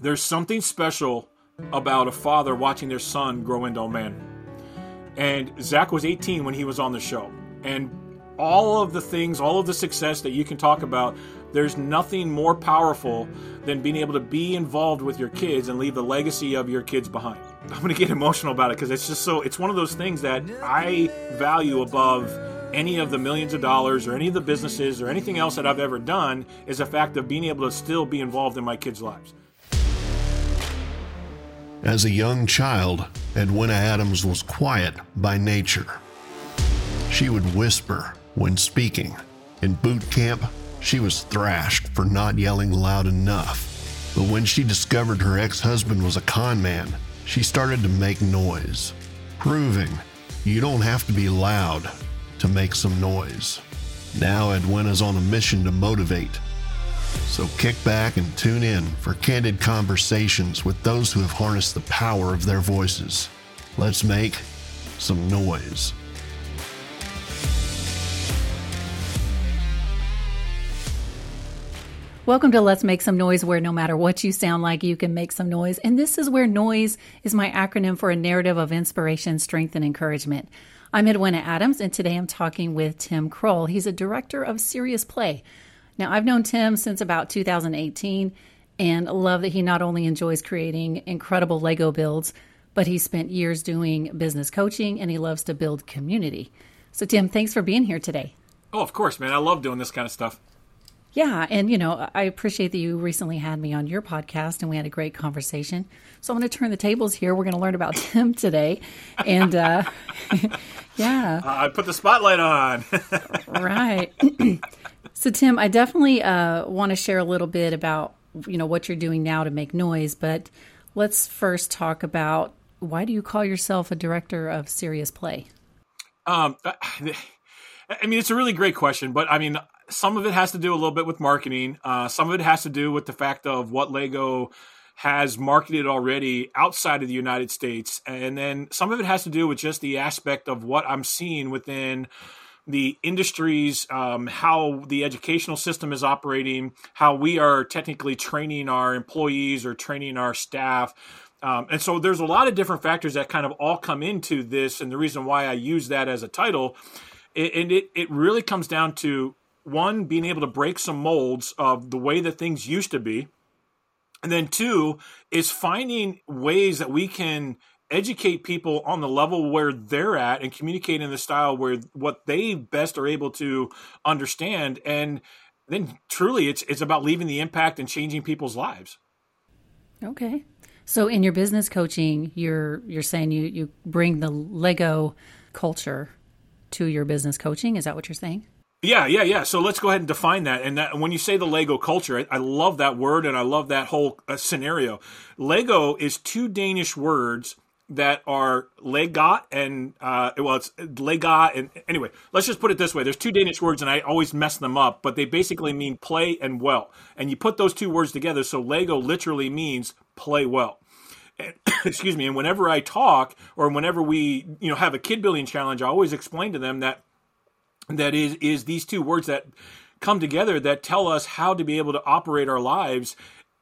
there's something special about a father watching their son grow into a man. And Zach was 18 when he was on the show. And all of the things, all of the success that you can talk about, there's nothing more powerful than being able to be involved with your kids and leave the legacy of your kids behind. I'm going to get emotional about it because it's just so, it's one of those things that I value above any of the millions of dollars or any of the businesses or anything else that I've ever done is the fact of being able to still be involved in my kids' lives. As a young child, Edwina Adams was quiet by nature. She would whisper when speaking. In boot camp, she was thrashed for not yelling loud enough. But when she discovered her ex husband was a con man, she started to make noise, proving you don't have to be loud to make some noise. Now Edwina's on a mission to motivate. So kick back and tune in for candid conversations with those who have harnessed the power of their voices. Let's make some noise. Welcome to Let's Make Some Noise, where no matter what you sound like, you can make some noise. And this is where noise is my acronym for a narrative of inspiration, strength, and encouragement. I'm Edwina Adams, and today I'm talking with Tim Croll. He's a director of Serious Play. Now, I've known Tim since about 2018 and love that he not only enjoys creating incredible Lego builds, but he spent years doing business coaching and he loves to build community. So, Tim, thanks for being here today. Oh, of course, man. I love doing this kind of stuff. Yeah, and you know, I appreciate that you recently had me on your podcast and we had a great conversation. So I'm going to turn the tables here. We're going to learn about Tim today. And uh yeah. I put the spotlight on. right. so Tim, I definitely uh want to share a little bit about you know what you're doing now to make noise, but let's first talk about why do you call yourself a director of serious play? Um I mean, it's a really great question, but I mean, some of it has to do a little bit with marketing. Uh, some of it has to do with the fact of what Lego has marketed already outside of the United States. And then some of it has to do with just the aspect of what I'm seeing within the industries, um, how the educational system is operating, how we are technically training our employees or training our staff. Um, and so there's a lot of different factors that kind of all come into this. And the reason why I use that as a title, and it, it really comes down to one, being able to break some molds of the way that things used to be. And then two is finding ways that we can educate people on the level where they're at and communicate in the style where what they best are able to understand. And then truly it's it's about leaving the impact and changing people's lives. Okay. So in your business coaching, you're you're saying you you bring the Lego culture to your business coaching. Is that what you're saying? Yeah, yeah, yeah. So let's go ahead and define that. And that, when you say the Lego culture, I, I love that word and I love that whole uh, scenario. Lego is two Danish words that are legat and uh, well, it's legat and anyway. Let's just put it this way: there's two Danish words, and I always mess them up, but they basically mean play and well. And you put those two words together, so Lego literally means play well. And, excuse me. And whenever I talk, or whenever we, you know, have a kid building challenge, I always explain to them that that is is these two words that come together that tell us how to be able to operate our lives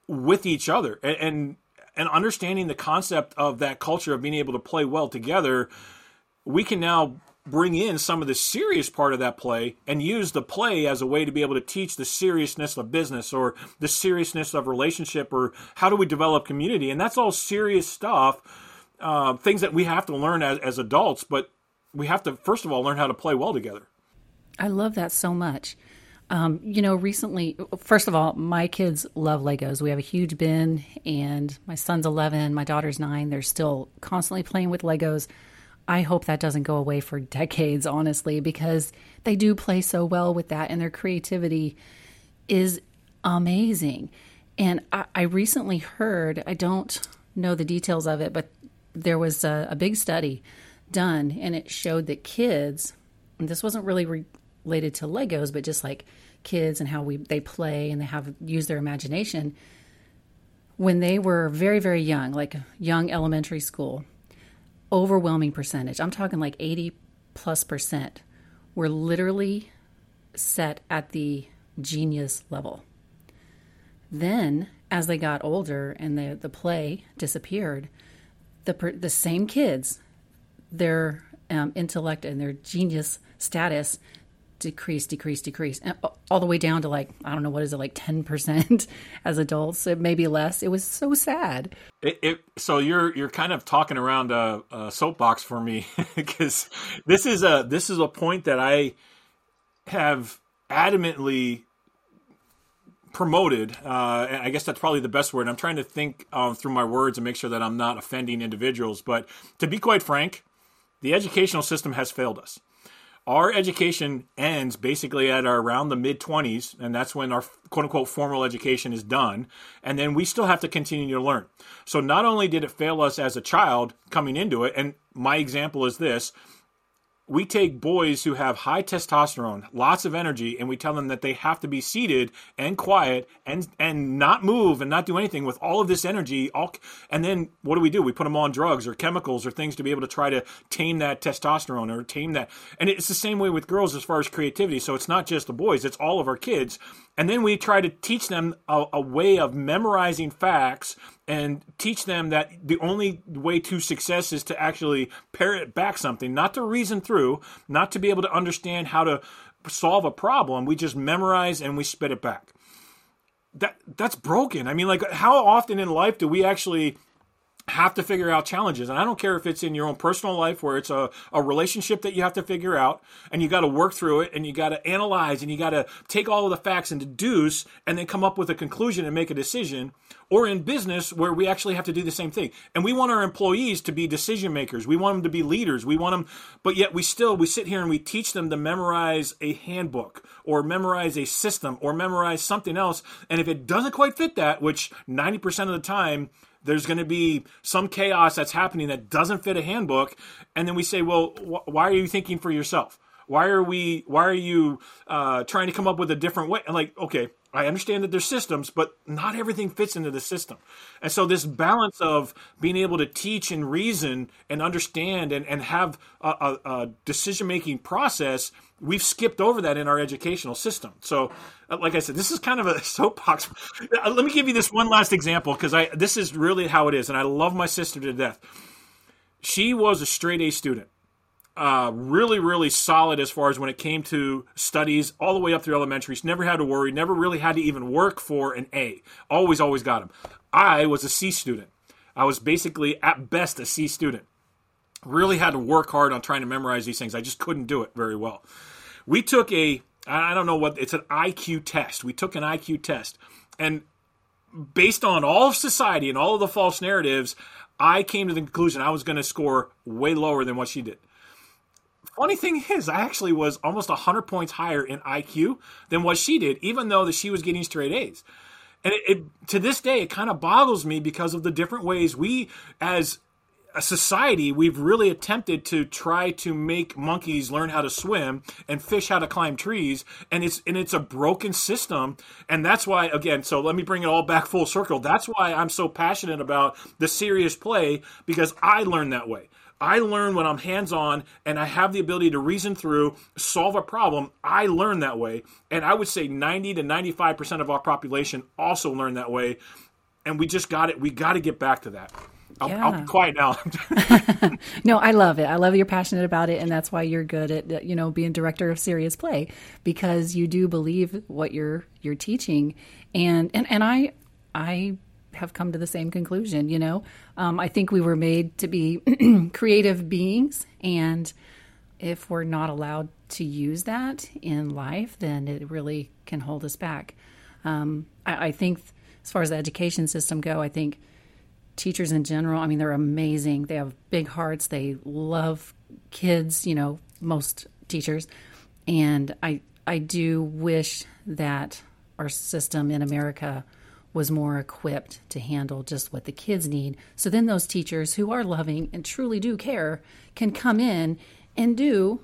with each other and, and and, understanding the concept of that culture of being able to play well together we can now bring in some of the serious part of that play and use the play as a way to be able to teach the seriousness of business or the seriousness of relationship or how do we develop community and that's all serious stuff uh, things that we have to learn as, as adults but we have to first of all learn how to play well together I love that so much. Um, you know, recently, first of all, my kids love Legos. We have a huge bin, and my son's 11, my daughter's nine. They're still constantly playing with Legos. I hope that doesn't go away for decades, honestly, because they do play so well with that, and their creativity is amazing. And I, I recently heard, I don't know the details of it, but there was a, a big study done, and it showed that kids, this wasn't really re- related to Legos, but just like kids and how we they play and they have use their imagination. When they were very very young, like young elementary school, overwhelming percentage. I'm talking like 80 plus percent were literally set at the genius level. Then as they got older and the the play disappeared, the the same kids, their um, intellect and their genius status decrease, decrease, decrease, all the way down to like I don't know what is it like ten percent as adults, maybe less. It was so sad. It, it, so you're you're kind of talking around a, a soapbox for me because this is a this is a point that I have adamantly promoted. Uh, and I guess that's probably the best word. I'm trying to think um, through my words and make sure that I'm not offending individuals. But to be quite frank, the educational system has failed us our education ends basically at our, around the mid 20s and that's when our quote unquote formal education is done and then we still have to continue to learn. So not only did it fail us as a child coming into it and my example is this we take boys who have high testosterone, lots of energy, and we tell them that they have to be seated and quiet and and not move and not do anything with all of this energy. All and then what do we do? We put them on drugs or chemicals or things to be able to try to tame that testosterone or tame that. And it's the same way with girls as far as creativity. So it's not just the boys; it's all of our kids. And then we try to teach them a, a way of memorizing facts and teach them that the only way to success is to actually parrot back something, not to reason through, not to be able to understand how to solve a problem. We just memorize and we spit it back. That that's broken. I mean, like how often in life do we actually have to figure out challenges. And I don't care if it's in your own personal life where it's a, a relationship that you have to figure out and you got to work through it and you got to analyze and you got to take all of the facts and deduce and then come up with a conclusion and make a decision. Or in business where we actually have to do the same thing. And we want our employees to be decision makers. We want them to be leaders. We want them, but yet we still, we sit here and we teach them to memorize a handbook or memorize a system or memorize something else. And if it doesn't quite fit that, which 90% of the time, there's going to be some chaos that's happening that doesn't fit a handbook and then we say well wh- why are you thinking for yourself? Why are we why are you uh, trying to come up with a different way? And like okay i understand that there's systems but not everything fits into the system and so this balance of being able to teach and reason and understand and, and have a, a, a decision making process we've skipped over that in our educational system. So, uh, like I said, this is kind of a soapbox. Uh, let me give you this one last example because I this is really how it is, and I love my sister to death. She was a straight A student. Uh, really, really solid as far as when it came to studies, all the way up through elementary. She never had to worry, never really had to even work for an A. Always, always got them. I was a C student. I was basically, at best, a C student really had to work hard on trying to memorize these things. I just couldn't do it very well. We took a, I don't know what, it's an IQ test. We took an IQ test. And based on all of society and all of the false narratives, I came to the conclusion I was going to score way lower than what she did. Funny thing is, I actually was almost 100 points higher in IQ than what she did, even though that she was getting straight A's. And it, it, to this day, it kind of boggles me because of the different ways we, as a society, we've really attempted to try to make monkeys learn how to swim and fish how to climb trees, and it's and it's a broken system, and that's why again. So let me bring it all back full circle. That's why I'm so passionate about the serious play because I learned that way. I learn when I'm hands on and I have the ability to reason through, solve a problem. I learn that way. And I would say 90 to 95% of our population also learn that way. And we just got it. We got to get back to that. I'll, yeah. I'll be quiet now. no, I love it. I love you're passionate about it, and that's why you're good at you know being director of serious play because you do believe what you're you're teaching, and and and I I have come to the same conclusion. You know, um, I think we were made to be creative beings, and if we're not allowed to use that in life, then it really can hold us back. Um, I, I think, as far as the education system go, I think teachers in general, I mean, they're amazing. They have big hearts. They love kids, you know, most teachers. And I, I do wish that our system in America was more equipped to handle just what the kids need. So then those teachers who are loving and truly do care can come in and do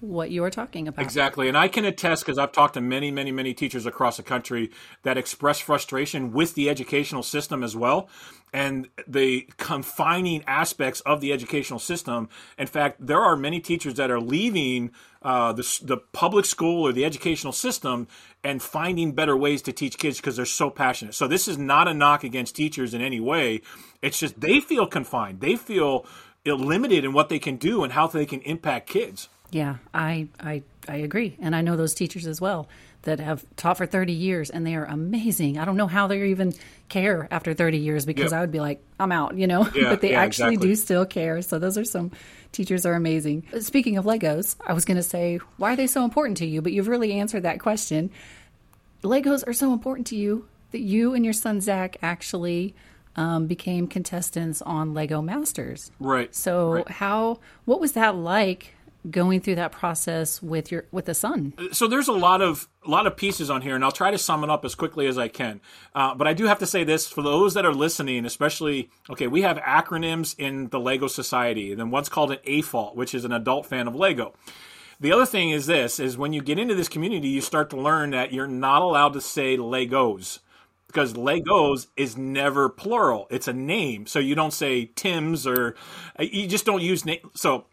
what you're talking about. Exactly. And I can attest because I've talked to many, many, many teachers across the country that express frustration with the educational system as well and the confining aspects of the educational system. In fact, there are many teachers that are leaving uh, the, the public school or the educational system and finding better ways to teach kids because they're so passionate. So this is not a knock against teachers in any way. It's just they feel confined. They feel limited in what they can do and how they can impact kids. Yeah, I, I I agree, and I know those teachers as well that have taught for 30 years, and they are amazing. I don't know how they even care after 30 years because yep. I would be like, I'm out, you know. Yeah, but they yeah, actually exactly. do still care. So those are some teachers are amazing. Speaking of Legos, I was going to say, why are they so important to you? But you've really answered that question. Legos are so important to you that you and your son Zach actually um, became contestants on Lego Masters. Right. So right. how what was that like going through that process with your with the son? So there's a lot of a lot of pieces on here, and I'll try to sum it up as quickly as I can. Uh, but I do have to say this for those that are listening, especially okay, we have acronyms in the Lego Society, and then one's called an AFOL, which is an adult fan of Lego. The other thing is this: is when you get into this community, you start to learn that you're not allowed to say Legos because Legos is never plural; it's a name. So you don't say Tim's or you just don't use name. So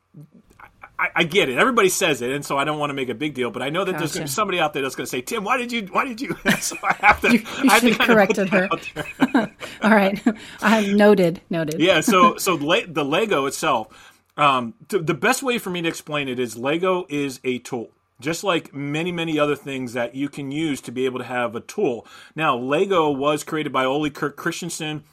I, I, get it. Everybody says it, and so I don't want to make a big deal. But I know that gotcha. there's somebody out there that's going to say, "Tim, why did you? Why did you?" so I have to. you, you I have corrected her. All right, I noted. Noted. yeah. So so the Lego itself. Um, the best way for me to explain it is Lego is a tool just like many, many other things that you can use to be able to have a tool. Now, Lego was created by Ole Kirk Christensen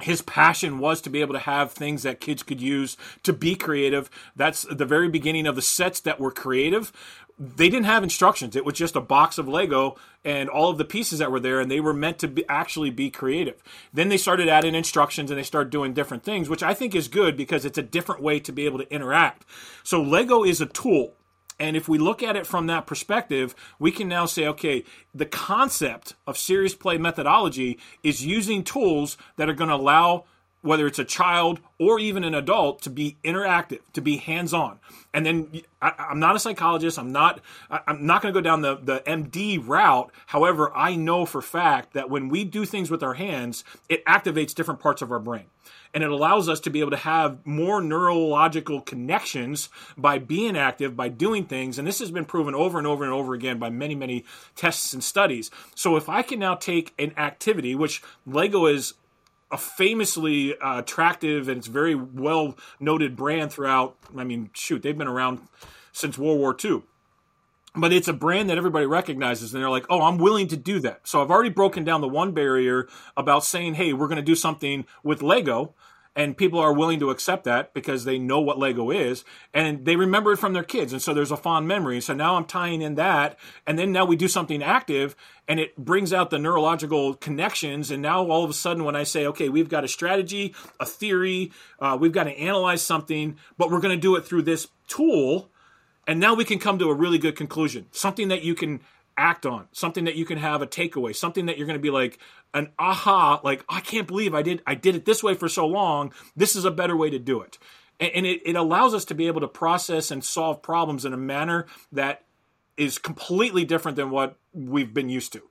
his passion was to be able to have things that kids could use to be creative. That's the very beginning of the sets that were creative. They didn't have instructions. It was just a box of Lego and all of the pieces that were there, and they were meant to be, actually be creative. Then they started adding instructions and they started doing different things, which I think is good because it's a different way to be able to interact. So Lego is a tool. And if we look at it from that perspective, we can now say, okay, the concept of serious play methodology is using tools that are going to allow whether it's a child or even an adult to be interactive to be hands-on and then I, am not a psychologist i'm not I, i'm not going to go down the, the md route however i know for fact that when we do things with our hands it activates different parts of our brain and it allows us to be able to have more neurological connections by being active, by doing things. And this has been proven over and over and over again by many, many tests and studies. So if I can now take an activity, which Lego is a famously uh, attractive and it's very well noted brand throughout. I mean, shoot, they've been around since World War II but it's a brand that everybody recognizes and they're like oh i'm willing to do that so i've already broken down the one barrier about saying hey we're going to do something with lego and people are willing to accept that because they know what lego is and they remember it from their kids and so there's a fond memory so now i'm tying in that and then now we do something active and it brings out the neurological connections and now all of a sudden when i say okay we've got a strategy a theory uh, we've got to analyze something but we're going to do it through this tool and now we can come to a really good conclusion. Something that you can act on, something that you can have a takeaway, something that you're going to be like an aha, like I can't believe I did I did it this way for so long. This is a better way to do it. And, and it, it allows us to be able to process and solve problems in a manner that is completely different than what we've been used to.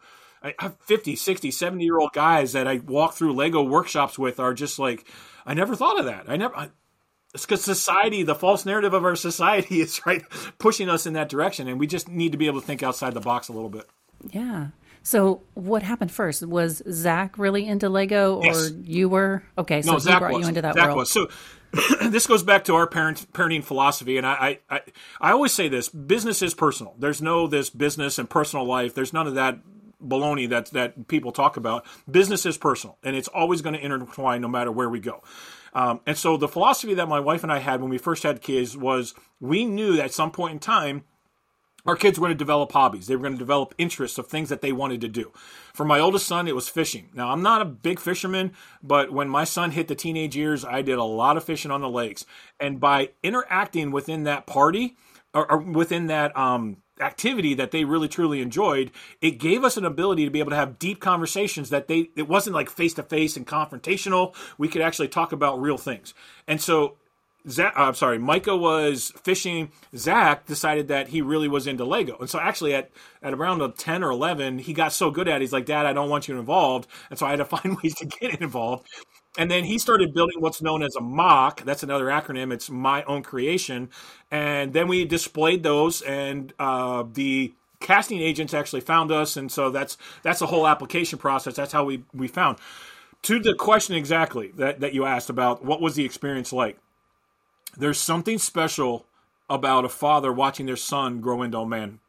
I have 50, 60, 70 year old guys that I walk through Lego workshops with are just like, I never thought of that. I never, it's because society, the false narrative of our society, is right pushing us in that direction, and we just need to be able to think outside the box a little bit. Yeah. So what happened first? Was Zach really into Lego, or yes. you were? Okay, so no, Zach brought was. you into that Zach world. Was. So this goes back to our parent parenting philosophy, and I, I I always say this: business is personal. There's no this business and personal life. There's none of that baloney that that people talk about. Business is personal, and it's always going to intertwine no matter where we go. Um, and so the philosophy that my wife and I had when we first had kids was we knew that at some point in time, our kids were going to develop hobbies. They were going to develop interests of things that they wanted to do. For my oldest son, it was fishing. Now, I'm not a big fisherman, but when my son hit the teenage years, I did a lot of fishing on the lakes. And by interacting within that party, or, or within that um, activity that they really truly enjoyed, it gave us an ability to be able to have deep conversations that they it wasn't like face to face and confrontational. We could actually talk about real things. And so Zach, uh, I'm sorry, Micah was fishing. Zach decided that he really was into Lego, and so actually at at around ten or eleven, he got so good at it. He's like, "Dad, I don't want you involved," and so I had to find ways to get involved. And then he started building what's known as a MOC. That's another acronym. It's my own creation. And then we displayed those, and uh, the casting agents actually found us, and so that's that's a whole application process. That's how we we found. To the question exactly that, that you asked about what was the experience like? There's something special about a father watching their son grow into a man.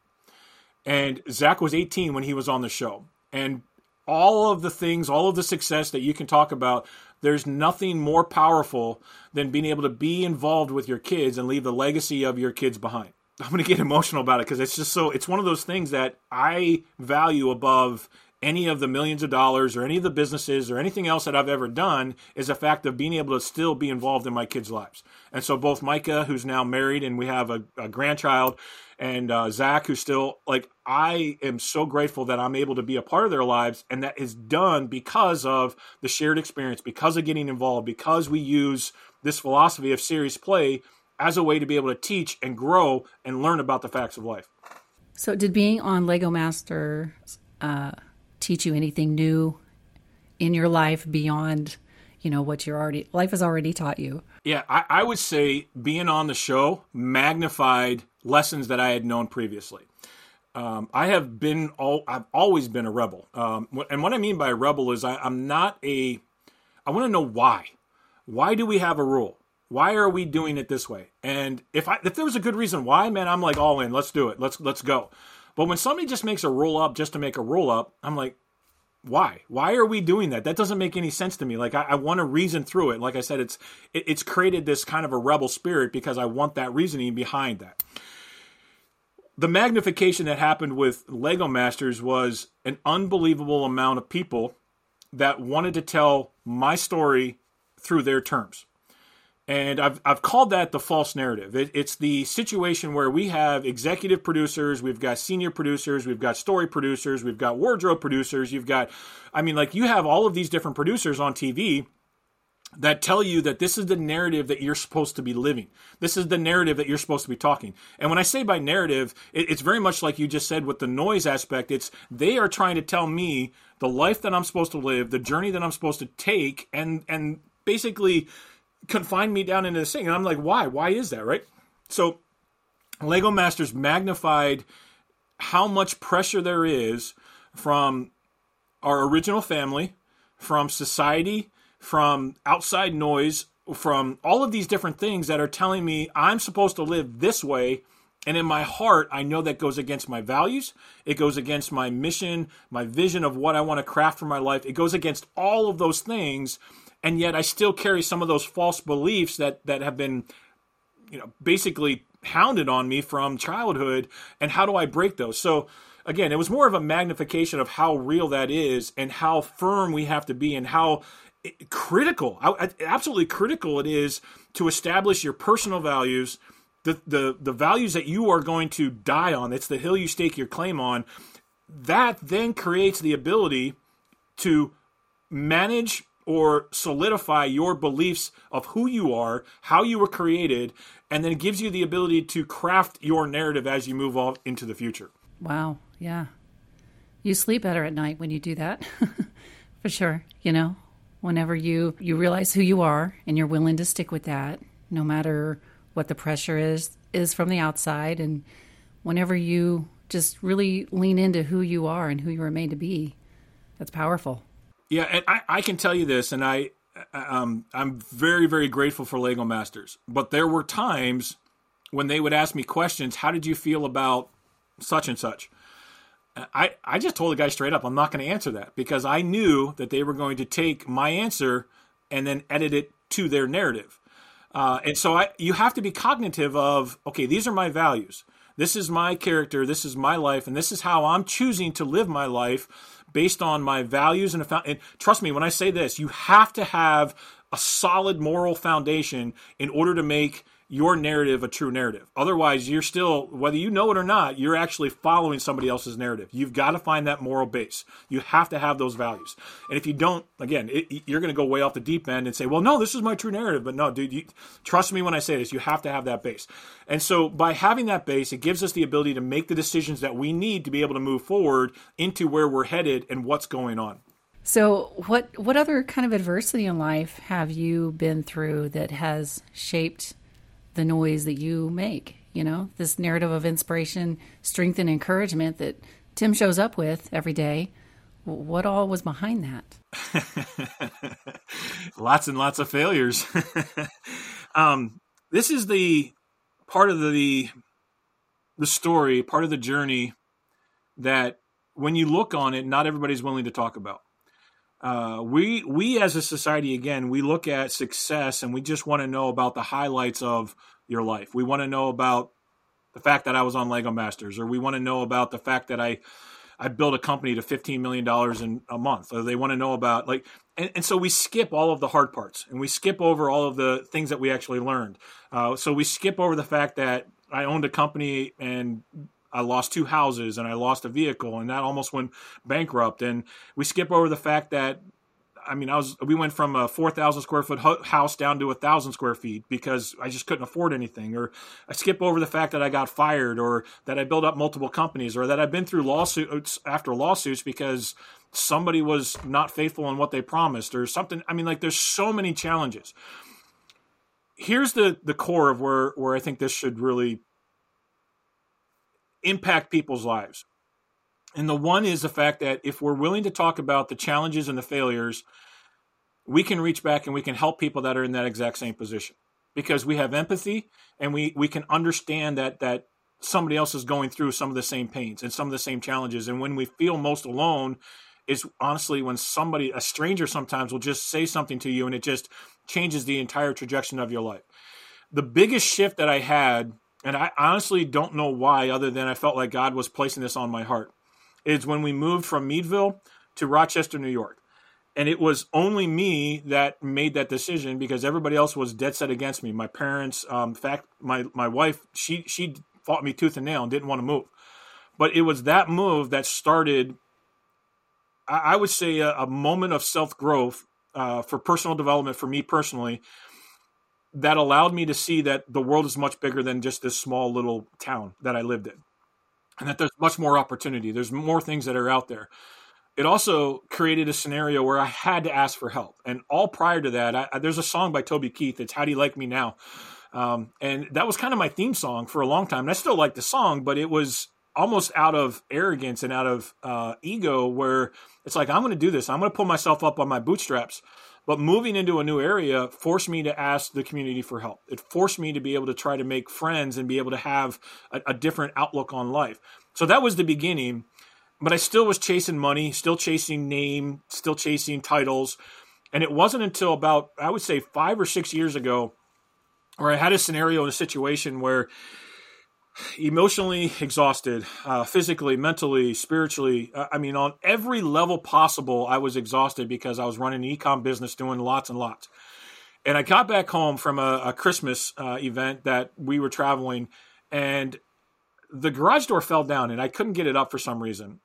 And Zach was 18 when he was on the show. And all of the things, all of the success that you can talk about, there's nothing more powerful than being able to be involved with your kids and leave the legacy of your kids behind. I'm going to get emotional about it because it's just so, it's one of those things that I value above any of the millions of dollars or any of the businesses or anything else that I've ever done is the fact of being able to still be involved in my kids' lives. And so both Micah, who's now married and we have a, a grandchild, and uh, Zach, who's still like, I am so grateful that I'm able to be a part of their lives, and that is done because of the shared experience, because of getting involved, because we use this philosophy of serious play as a way to be able to teach and grow and learn about the facts of life. So, did being on Lego Master uh, teach you anything new in your life beyond, you know, what you're already life has already taught you? Yeah, I, I would say being on the show magnified lessons that I had known previously. Um, I have been all I've always been a rebel, um, and what I mean by rebel is I, I'm not a. I want to know why. Why do we have a rule? Why are we doing it this way? And if I if there was a good reason why, man, I'm like all in. Let's do it. Let's let's go. But when somebody just makes a roll up just to make a roll up, I'm like, why? Why are we doing that? That doesn't make any sense to me. Like I, I want to reason through it. Like I said, it's it, it's created this kind of a rebel spirit because I want that reasoning behind that. The magnification that happened with Lego Masters was an unbelievable amount of people that wanted to tell my story through their terms. And I've, I've called that the false narrative. It, it's the situation where we have executive producers, we've got senior producers, we've got story producers, we've got wardrobe producers, you've got, I mean, like you have all of these different producers on TV that tell you that this is the narrative that you're supposed to be living. This is the narrative that you're supposed to be talking. And when I say by narrative, it, it's very much like you just said with the noise aspect. It's they are trying to tell me the life that I'm supposed to live, the journey that I'm supposed to take, and and basically confine me down into this thing. And I'm like, why? Why is that, right? So Lego Masters magnified how much pressure there is from our original family, from society, from outside noise, from all of these different things that are telling me I'm supposed to live this way. And in my heart, I know that goes against my values. It goes against my mission, my vision of what I want to craft for my life. It goes against all of those things and yet I still carry some of those false beliefs that that have been, you know, basically hounded on me from childhood. And how do I break those? So again, it was more of a magnification of how real that is and how firm we have to be and how eh, critical, eh, absolutely critical it is to establish your personal values. The, the the values that you are going to die on it's the hill you stake your claim on that then creates the ability to manage or solidify your beliefs of who you are, how you were created, and then gives you the ability to craft your narrative as you move on into the future. Wow. Yeah. You sleep better at night when you do that. For sure. You know, whenever you you realize who you are and you're willing to stick with that no matter what the pressure is is from the outside and whenever you just really lean into who you are and who you were made to be, that's powerful. Yeah, and I, I can tell you this, and I um, I'm very very grateful for Lego Masters. But there were times when they would ask me questions. How did you feel about such and such? I, I just told the guy straight up, I'm not going to answer that because I knew that they were going to take my answer and then edit it to their narrative. Uh, and so I, you have to be cognitive of, okay, these are my values. This is my character. This is my life. And this is how I'm choosing to live my life based on my values and, and trust me when I say this, you have to have a solid moral foundation in order to make your narrative a true narrative. Otherwise, you're still, whether you know it or not, you're actually following somebody else's narrative. You've got to find that moral base. You have to have those values. And if you don't, again, it, you're going to go way off the deep end and say, well, no, this is my true narrative. But no, dude, you, trust me when I say this, you have to have that base. And so by having that base, it gives us the ability to make the decisions that we need to be able to move forward into where we're headed and what's going on. So, what what other kind of adversity in life have you been through that has shaped the noise that you make. You know, this narrative of inspiration, strength, and encouragement that Tim shows up with every day. What all was behind that? lots and lots of failures. um, this is the part of the the story, part of the journey that when you look on it, not everybody's willing to talk about. Uh, we we as a society again we look at success and we just want to know about the highlights of your life. We want to know about the fact that I was on Lego Masters, or we want to know about the fact that I I built a company to fifteen million dollars in a month. Or they want to know about like, and, and, so we skip all of the hard parts and we skip over all of the things that we actually learned. Uh, so we skip over the fact that I owned a company and I lost two houses and I lost a vehicle and that almost went bankrupt. And we skip over the fact that I mean, I was we went from a four thousand square foot house down to a thousand square feet because I just couldn't afford anything. Or I skip over the fact that I got fired, or that I built up multiple companies, or that I've been through lawsuits after lawsuits because somebody was not faithful in what they promised, or something. I mean, like there's so many challenges. Here's the the core of where where I think this should really impact people's lives. And the one is the fact that if we're willing to talk about the challenges and the failures, we can reach back and we can help people that are in that exact same position because we have empathy and we, we can understand that that somebody else is going through some of the same pains and some of the same challenges. And when we feel most alone is honestly when somebody, a stranger sometimes will just say something to you and it just changes the entire trajectory of your life. The biggest shift that I had and I honestly don't know why, other than I felt like God was placing this on my heart, is when we moved from Meadville to Rochester, New York. And it was only me that made that decision because everybody else was dead set against me. My parents, um, fact, my, my wife, she, she fought me tooth and nail and didn't want to move. But it was that move that started, I, I would say, a, a, moment of self growth uh, for personal development for me personally that allowed me to see that the world is much bigger than just this small little town that I lived in, and that there's much more opportunity. There's more things that are out there. It also created a scenario where I had to ask for help. And all prior to that, I, there's a song by Toby Keith. It's "How Do You Like Me Now," um, and that was kind of my theme song for a long time. And I still like the song, but it was almost out of arrogance and out of uh, ego, where it's like I'm going to do this. I'm going to pull myself up on my bootstraps but moving into a new area forced me to ask the community for help. It forced me to be able to try to make friends and be able to have a, a different outlook on life. So that was the beginning. But I still was chasing money, still chasing name, still chasing titles. And it wasn't until about, I would say, five or six years ago where I had a scenario in a situation where emotionally exhausted, uh, physically, mentally, spiritually. Uh, I mean, on every level possible, I was exhausted because I was running an ecom business, doing lots and lots. And I got back home from a, a Christmas uh, event that we were traveling, and the garage door fell down, and I couldn't get it up for some reason.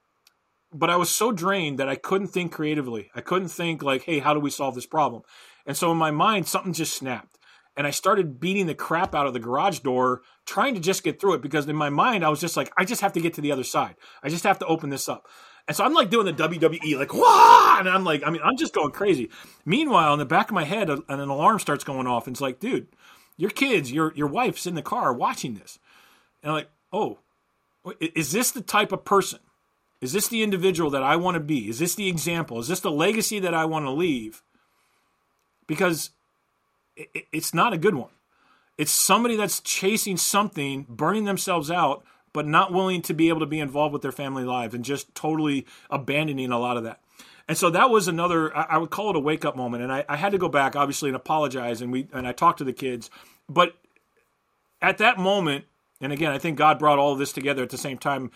But I was so drained that I couldn't think creatively. I couldn't think like, "Hey, how do we solve this problem?" And so in my mind, something just snapped and I started beating the crap out of the garage door, trying to just get through it because in my mind I was just like, I just have to get to the other side. I just have to open this up. And so I'm like doing the WWE, like wah, and I'm like, I mean, I'm just going crazy. Meanwhile, in the back of my head, uh, an alarm starts going off, and it's like, dude, your kids, your your wife's in the car watching this, and I'm like, oh, is this the type of person? Is this the individual that I want to be? Is this the example? Is this the legacy that I want to leave? Because it, it's not a good one. It's somebody that's chasing something, burning themselves out, but not willing to be able to be involved with their family lives and just totally abandoning a lot of that. And so that was another, I would call it a wake up moment. And I, I had to go back, obviously, and apologize. And we, and I talked to the kids. But at that moment, and again, I think God brought all of this together at the same time.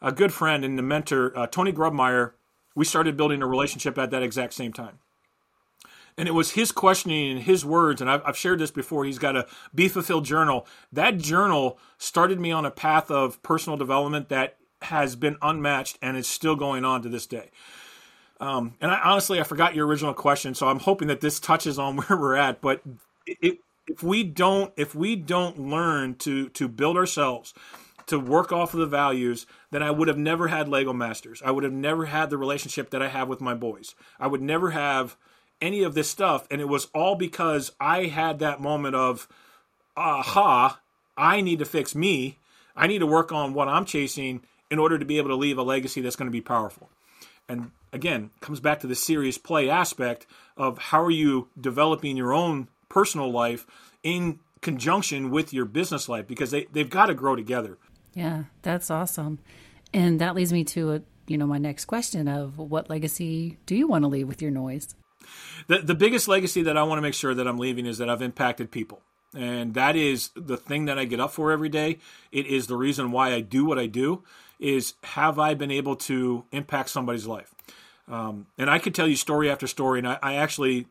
A good friend and the mentor, uh, Tony Grubmeyer, we started building a relationship at that exact same time. And it was his questioning and his words and I've, I've, shared this before he's got a be fulfilled journal that journal started me on a path of personal development that has been unmatched and is still going on to this day um, and I, honestly i forgot your original question so i'm hoping that this touches on where we're at but it, if we don't if we don't learn to to build ourselves to work off of the values, then I would have never had Lego Masters. I would have never had the relationship that I have with my boys. I would never have any of this stuff. And it was all because I had that moment of, aha, I need to fix me. I need to work on what I'm chasing in order to be able to leave a legacy that's going to be powerful. And again, comes back to the serious play aspect of how are you developing your own personal life in conjunction with your business life because they, they've got to grow together. Yeah, that's awesome. And that leads me to a, you know my next question of what legacy do you want to leave with your noise? The the biggest legacy that I want to make sure that I'm leaving is that I've impacted people. And that is the thing that I get up for every day. It is the reason why I do what I do is have I been able to impact somebody's life? Um, and I could tell you story after story, and I, I actually,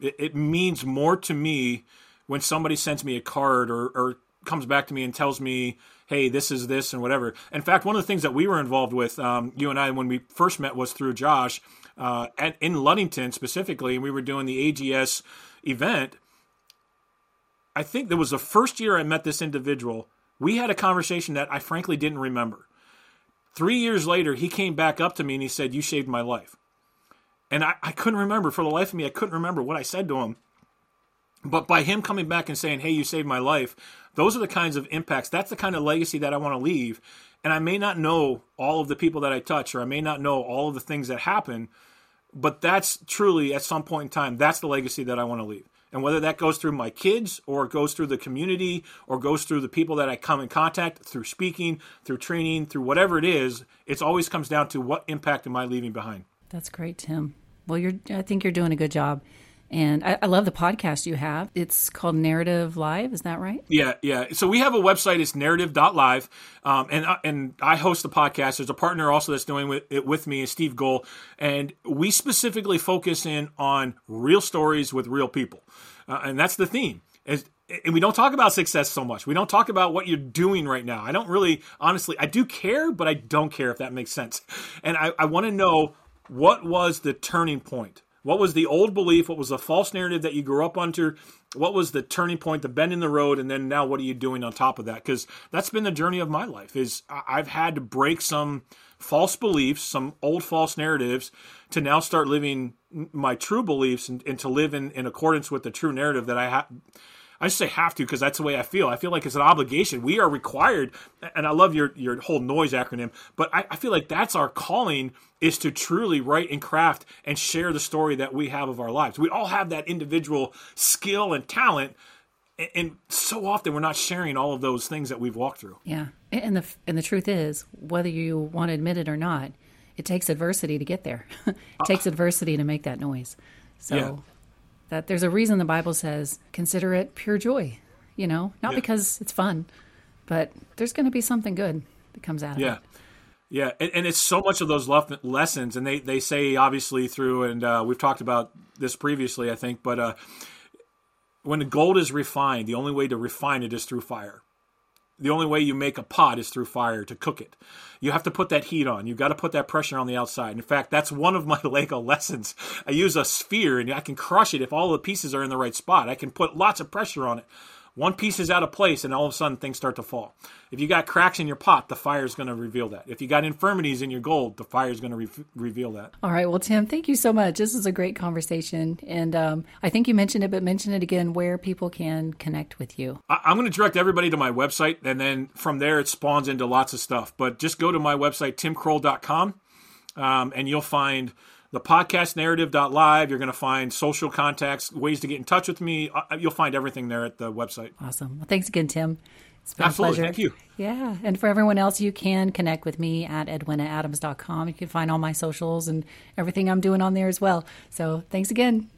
it, it, means more to me when somebody sends me a card or, or comes back to me and tells me hey, this is this and whatever. In fact, one of the things that we were involved with, um, you and I, when we first met, was through Josh uh, at, in Ludington specifically, and we were doing the AGS event. I think that was the first year I met this individual. We had a conversation that I frankly didn't remember. Three years later, he came back up to me and he said, You saved my life. And I, I couldn't remember, for the life of me, I couldn't remember what I said to him. But by him coming back and saying, Hey, you saved my life, those are the kinds of impacts. That's the kind of legacy that I want to leave. And I may not know all of the people that I touch, or I may not know all of the things that happen, but that's truly at some point in time, that's the legacy that I want to leave. And whether that goes through my kids or it goes through the community or goes through the people that I come in contact through speaking, through training, through whatever it is, it always comes down to what impact am I leaving behind. That's great, Tim. Well, you're I think you're doing a good job. And I, I, love the podcast you have. It's called Narrative Live. Is that right? Yeah, yeah. So we have a website. It's narrative.live. Um, and, uh, and I host the podcast. There's a partner also that's doing with, it with me, is Steve Gold. And we specifically focus in on real stories with real people. Uh, and that's the theme. And we don't talk about success so much. We don't talk about what you're doing right now. I don't really, honestly, I do care, but I don't care if that makes sense. And I, I want to know what was the turning point what was the old belief? What was the false narrative that you grew up under? What was the turning point, the bend in the road, and then now what are you doing on top of that? Because that's been the journey of my life. Is I've had to break some false beliefs, some old false narratives, to now start living my true beliefs and, and to live in, in accordance with the true narrative that I have I just say have to because that's the way I feel. I feel like it's an obligation. We are required, and I love your your whole noise acronym, but I, I feel like that's our calling is to truly write and craft and share the story that we have of our lives. We all have that individual skill and talent, and, and so often we're not sharing all of those things that we've walked through. Yeah, and the and the truth is, whether you want to admit it or not, it takes adversity to get there. it takes uh-huh. adversity to make that noise. So. Yeah that there's a reason the Bible says, consider it pure joy, you know, not yeah. because it's fun, but there's going to be something good that comes out yeah. of it. Yeah, and, and, it's so much of those lessons, and they, they say obviously through, and uh, we've talked about this previously, I think, but uh, when the gold is refined, the only way to refine it is through fire. The only way you make a pot is through fire to cook it. You have to put that heat on. You've got to put that pressure on the outside. In fact, that's one of my Lego lessons. I use a sphere and I can crush it if all the pieces are in the right spot. I can put lots of pressure on it. One piece is out of place, and all of a sudden things start to fall. If you got cracks in your pot, the fire is going to reveal that. If you got infirmities in your gold, the fire is going to re- reveal that. All right. Well, Tim, thank you so much. This is a great conversation, and um, I think you mentioned it, but mention it again where people can connect with you. I- I'm going to direct everybody to my website, and then from there it spawns into lots of stuff. But just go to my website, timcroll.com, um, and you'll find the podcast narrative.live. You're going to find social contacts, ways to get in touch with me. Uh, you'll find everything there at the website. Awesome. Well, thanks again, Tim. It's been Absolutely. a pleasure. Thank you. Yeah. And for everyone else, you can connect with me at edwinaadams.com. You can find all my socials and everything I'm doing on there as well. So thanks again.